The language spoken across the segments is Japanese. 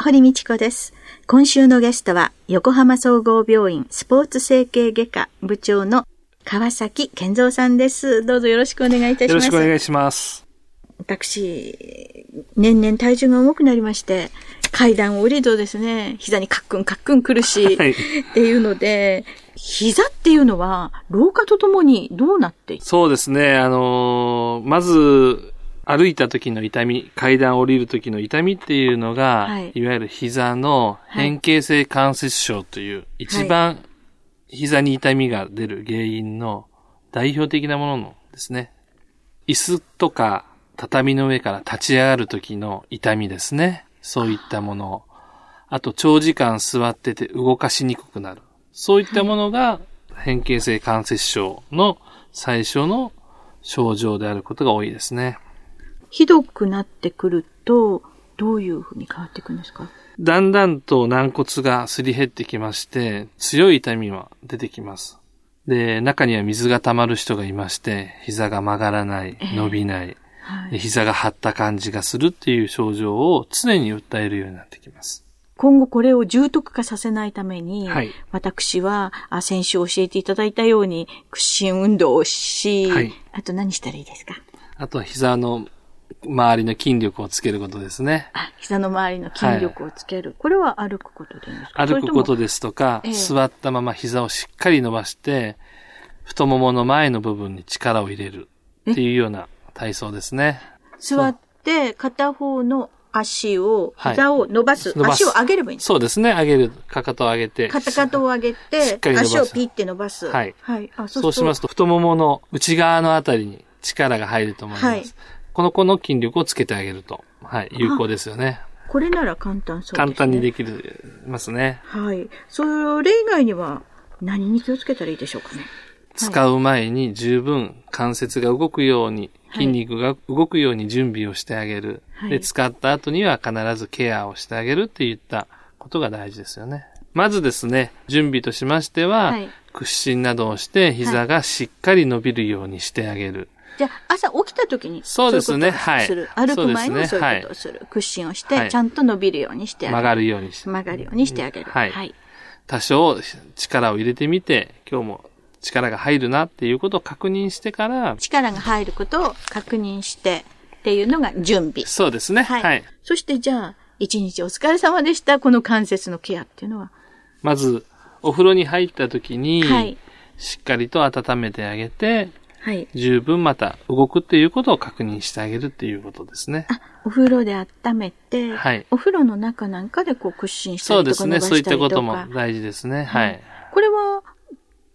堀道子です。今週のゲストは、横浜総合病院スポーツ整形外科部長の川崎健三さんです。どうぞよろしくお願いいたします。よろしくお願いします。私、年々体重が重くなりまして、階段を降りるとですね、膝にカックンカックン苦しいはいっていうので、膝っていうのは、老化とともにどうなっていく？そうですね、あのーまず、歩いた時の痛み、階段を降りる時の痛みっていうのが、はいい、わゆる膝の変形性関節症という、一番膝に痛みが出る原因の代表的なもののですね。椅子とか畳の上から立ち上がる時の痛みですね。そういったもの。あと、長時間座ってて動かしにくくなる。そういったものが変形性関節症の最初の症状であることが多いですね。ひどくなってくると、どういうふうに変わっていくんですか？だんだんと軟骨がすり減ってきまして、強い痛みは出てきます。で、中には水が溜まる人がいまして、膝が曲がらない、伸びない、はい。で膝が張った感じがするっていう症状を常に訴えるようになってきます。今後これを重篤化させないために、はい。私は、あ先週教えていただいたように、屈伸運動をし、はい。あと何したらいいですか？あとは膝の周りの筋力をつけることですね。あ膝の周りの筋力をつける。これは歩くことでいいんですか？歩くことで。ですとか、ええ座ったまま膝をしっかり伸ばして、太ももの前の部分に力を入れるっていうような体操ですね。座って、片方の足を、はい膝を伸ばす。伸ばす足を上げればいいんですそうですね。上げる。かかとを上げて。かかかとを上げて足をピッて伸ばす。はいはい。あそうしますと、太ももの内側のあたりに力が入ると思います。はいこの子の筋力をつけてあげると、はい、有効ですよね。これなら簡単そうですね。簡単にできますね。はい。それ以外には何に気をつけたらいいでしょうかね。使う前に十分関節が動くように、はい筋肉が動くように準備をしてあげる。はいで、使った後には必ずケアをしてあげるっていったことが大事ですよね。まずですね、準備としましては、はい屈伸などをして膝がしっかり伸びるようにしてあげる。じゃあ、朝起きた時にそうですねいことをする。はい歩く前にそういうことをする。屈伸をして、はいちゃんと伸びるようにしてあげる。曲がるようにして。曲がるようにしてあげる。はいはい。多少力を入れてみて、今日も力が入るなっていうことを確認してから、力が入ることを確認してっていうのが準備。そうですね。はい。はい。そしてじゃあ、一日お疲れ様でした。この関節のケアっていうのは？まず、お風呂に入った時に、はい。しっかりと温めてあげて、はい。十分また動くっていうことを確認してあげるっていうことですね。あ、お風呂で温めて、はいお風呂の中なんかでこう屈伸したそうりとかですね。そういったことも大事ですね。はい。これは、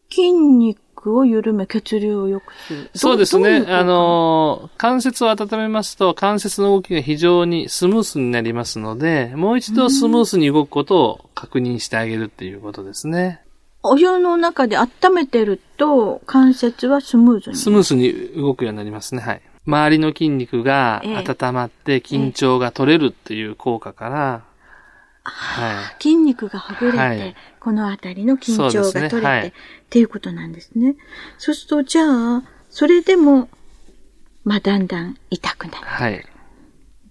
筋肉を緩め、血流を良くする。どそうですね。どういうあのー、関節を温めますと、関節の動きが非常にスムースになりますので、もう一度スムースに動くことを確認してあげるっていうことですね。お湯の中で温めてると、関節はスムーズに。スムースに動くようになりますね。はい。周りの筋肉がええ温まって緊張が取れるっていう効果から、はい。筋肉がほぐれて、はいこのあたりの緊張が取れて、ねはいっていうことなんですね。そうすると、じゃあ、それでも、まあ、だんだん痛くなる。はい。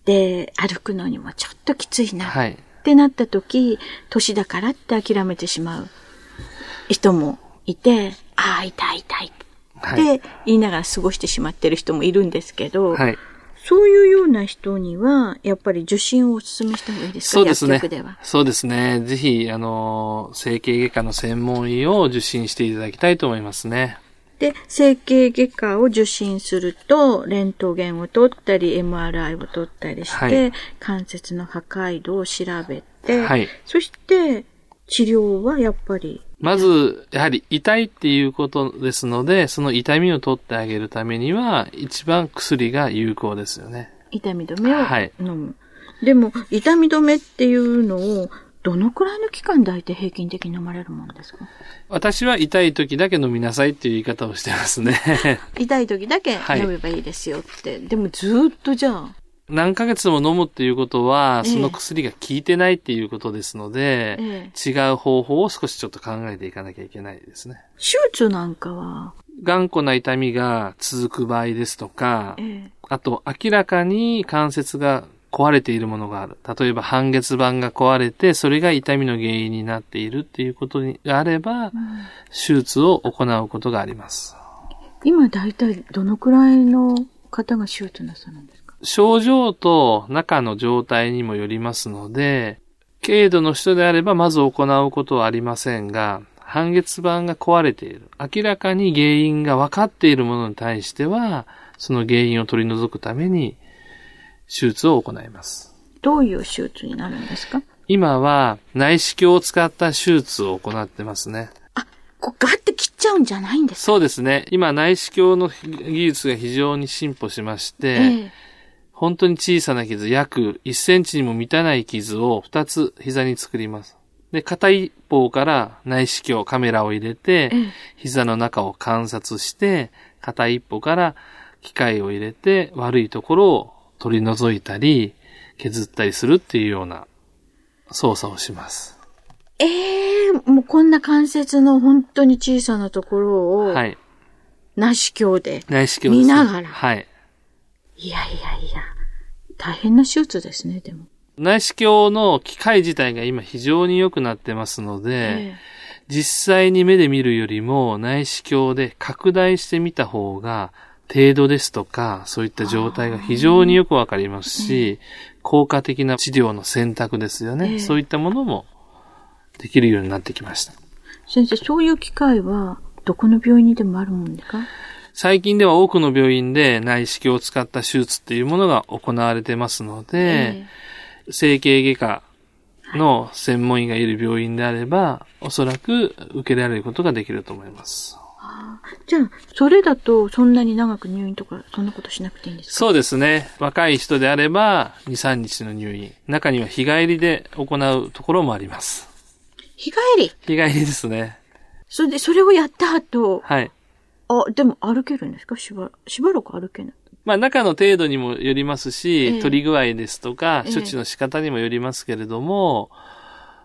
で、歩くのにもちょっときついな。はい。ってなった時、年だからって諦めてしまう人もいて、ああ、痛い痛いっはい。て言いながら過ごしてしまってる人もいるんですけど、はい。そういうような人には、やっぱり受診をお勧めした方がいいですか？そうですね。そうですね。ぜひ、あのー、整形外科の専門医を受診していただきたいと思いますね。で、整形外科を受診すると、レントゲンを取ったり、MRI を取ったりして、はい関節の破壊度を調べて、はいそして、治療はやっぱり、まず、やはり痛いっていうことですので、その痛みを取ってあげるためには、一番薬が有効ですよね。痛み止めをはい飲む。でも、痛み止めっていうのをどのくらいの期間大体平均的に飲まれるもんですか？私は痛い時だけ飲みなさいっていう言い方をしてますね。痛い時だけ飲めばいいですよって。でもずっとじゃあ、何ヶ月も飲むっていうことは、ええその薬が効いてないっていうことですので、え違う方法を少しちょっと考えていかなきゃいけないですね。手術なんかは、頑固な痛みが続く場合ですとか、ええあと明らかに関節が壊れているものがある。例えば半月板が壊れて、それが痛みの原因になっているっていうことがあれば、手術を行うことがあります。今大体どのくらいの方が手術なさるんですか？症状と中の状態にもよりますので、軽度の人であればまず行うことはありませんが、半月板が壊れている。明らかに原因が分かっているものに対しては、その原因を取り除くために手術を行います。どういう手術になるんですか？今は内視鏡を使った手術を行ってますね。こうガッて切っちゃうんじゃないんですか？そうですね。今内視鏡の技術が非常に進歩しまして、ええ本当に小さな傷、約1センチにも満たない傷を2つ膝に作ります。で、片一方から内視鏡、カメラを入れて、ええ膝の中を観察して、片一方から機械を入れて悪いところを取り除いたり、削ったりするっていうような操作をします。ええもうこんな関節の本当に小さなところを、はい。内視鏡で。内視鏡で。見ながらはい。いやいやいや、大変な手術ですね、でも。内視鏡の機械自体が今非常に良くなってますので、え実際に目で見るよりも内視鏡で拡大してみた方が程度ですとかそういった状態が非常によくわかりますし、効果的な治療の選択ですよね、ええ。そういったものもできるようになってきました。先生、そういう機会は、どこの病院にでもあるもんですか？最近では多くの病院で内視鏡を使った手術っていうものが行われてますので、整形外科の専門医がいる病院であれば、おそらく受けられることができると思います。じゃあ、それだと、そんなに長く入院とか、そんなことしなくていいんですか？そうですね。若い人であれば、2、3日の入院。中には日帰りで行うところもあります。日帰り？日帰りですね。それで、それをやった後、はい。あ、でも歩けるんですか？しばしばらく歩けない。まあ中の程度にもよりますし、ええ取り具合ですとか、ええ処置の仕方にもよりますけれども、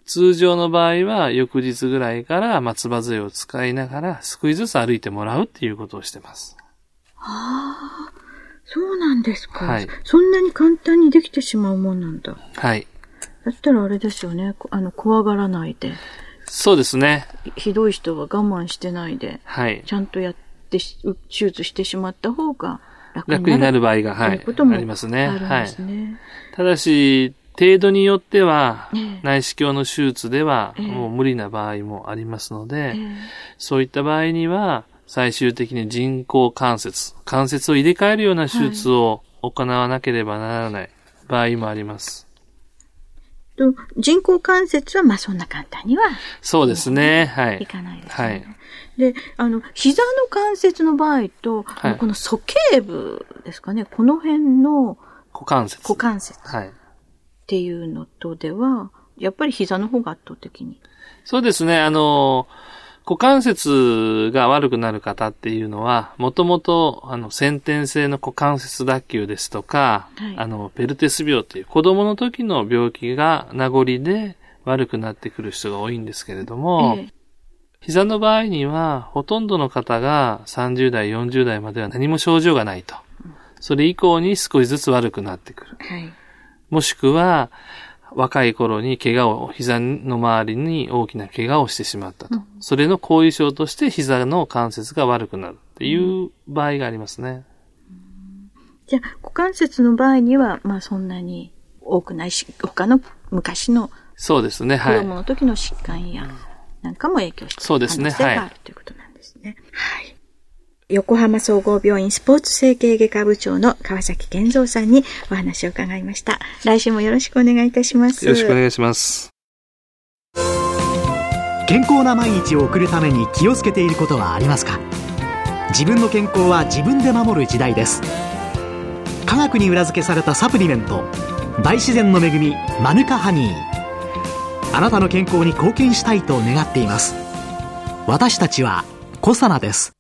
通常の場合は翌日ぐらいから松葉杖を使いながら少しずつ歩いてもらうっていうことをしてます。そうなんですか。はいそんなに簡単にできてしまうもんなんだ。はい。だったらあれですよね。こあの、怖がらないで。そうですね。ひどい人は我慢してないで、はい。ちゃんとやってし、う手術してしまった方が楽になる。場合が、はいありますね。はい。ただし、程度によってはええ、内視鏡の手術ではええもう無理な場合もありますので、ええそういった場合には、最終的に人工関節、関節を入れ替えるような手術を行わなければならない場合もあります。と人工関節は、まあそんな簡単にはそうですね。はいい。かないですね。はい。で、あの、膝の関節の場合と、はいこの鼠径部ですかね、この辺の股関節。股関節っはい。ていうのとでは、やっぱり膝の方が圧倒的に。そうですね。あの、股関節が悪くなる方っていうのは、もともと、あの、先天性の股関節脱臼ですとか、はいあの、ペルテス病っていう子供の時の病気が名残で悪くなってくる人が多いんですけれども、ええ膝の場合には、ほとんどの方が30代、40代までは何も症状がないと。それ以降に少しずつ悪くなってくる。はい。もしくは、若い頃に怪我を、膝の周りに大きな怪我をしてしまったと。それの後遺症として膝の関節が悪くなるっていう場合がありますね。じゃあ、股関節の場合には、まあそんなに多くないし、他の昔のそうですね、子はい。供の時の疾患や、なんかも影響してそうですねはいあるということなんですね。はい。横浜総合病院スポーツ整形外科部長の川崎健三さんにお話を伺いました。来週もよろしくお願いいたします。よろしくお願いします。健康な毎日を送るために気をつけていることはありますか？自分の健康は自分で守る時代です科学に裏付けされたサプリメント大自然の恵みマヌカハニーあなたの健康に貢献したいと願っています私たちはコサナです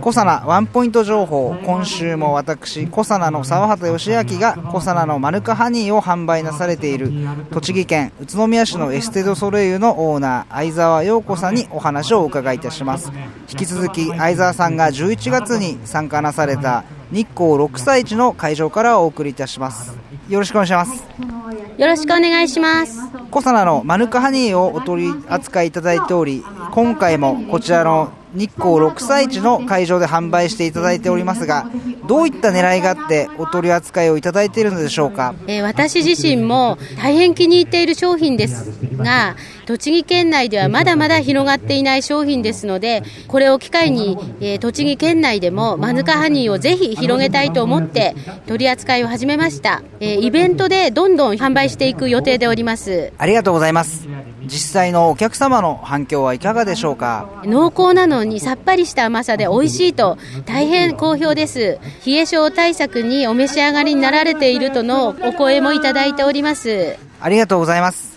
コサナワンポイント情報。今週も私コサナの沢畑義明がコサナのマヌカハニーを販売なされている。栃木県宇都宮市のエステドソレイユのオーナー相沢陽子さんにお話をお伺いいたします。引き続き相沢さんが11月に参加なされた日光6歳市の会場からお送りいたします。よろしくお願いします。よろしくお願いします。コサナのマヌカハニーをお取り扱いいただいており今回もこちらの日光六歳地の会場で販売していただいておりますがどういった狙いがあってお取り扱いをいただいているのでしょうか、えー、私自身も大変気に入っている商品ですが栃木県内ではまだまだ広がっていない商品ですのでこれを機会に、えー、栃木県内でもマヌカハニーをぜひ広げたいと思って取り扱いを始めました、えー、イベントでどんどん販売していく予定でおります。ありがとうございます。実際のお客様の反響はいかがでしょうか？濃厚なのにさっぱりした甘さで美味しいと大変好評です。冷え性対策にお召し上がりになられているとのお声もいただいております。ありがとうございます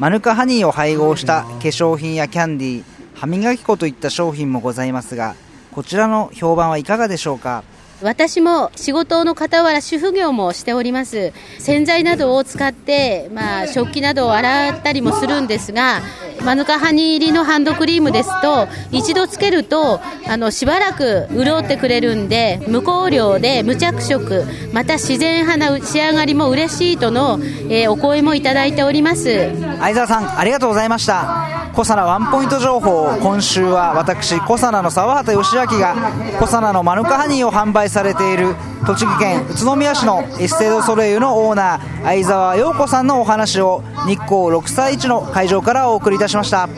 マヌカハニーを配合した化粧品やキャンディー歯磨き粉といった商品もございますがこちらの評判はいかがでしょうか？私も仕事の傍ら主婦業もしております。洗剤などを使って、まあ、食器などを洗ったりもするんですがマヌカハニー入りのハンドクリームですと一度つけるとあのしばらく潤ってくれるんで無香料で無着色また自然派な仕上がりも嬉しいとの、えー、お声もいただいております。相沢さんありがとうございました。コサナワンポイント情報今週は私コサナの沢畑義明がコサナのマヌカハニーを販売されている栃木県宇都宮市のエステドソレイユのオーナー相沢陽子さんのお話を日光六歳市の会場からお送りいたしました。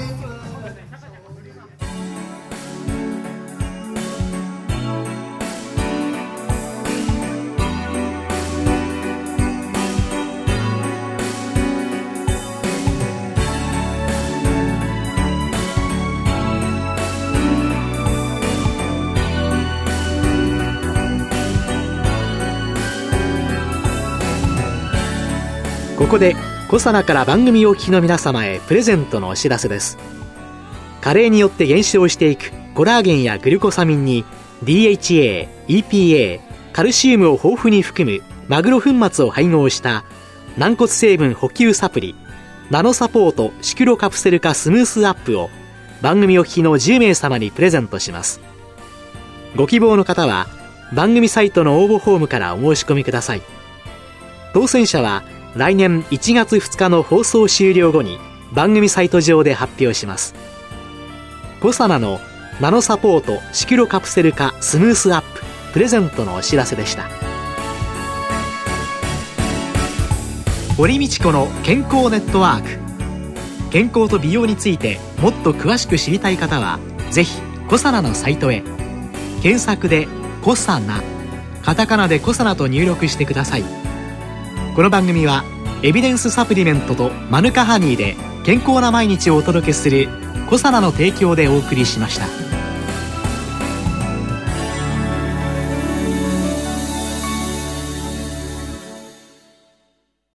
ここでコサナから番組お聞きの皆様へプレゼントのお知らせです。加齢によって減少していくコラーゲンやグルコサミンに DHA、EPA、カルシウムを豊富に含むマグロ粉末を配合した軟骨成分補給サプリナノサポートシクロカプセル化スムースアップを番組お聞きの10名様にプレゼントします。ご希望の方は番組サイトの応募フォームからお申し込みください。当選者は来年1月2日の放送終了後に番組サイト上で発表します。コサナのナノサポートシキュロカプセル化スムースアッププレゼントのお知らせでした。堀道子の健康ネットワーク。健康と美容についてもっと詳しく知りたい方はぜひコサナのサイトへ。検索で「コサナ」カタカナで「コサナ」と入力してください。この番組はエビデンスサプリメントとマヌカハニーで健康な毎日をお届けする「コサナの提供」でお送りしました。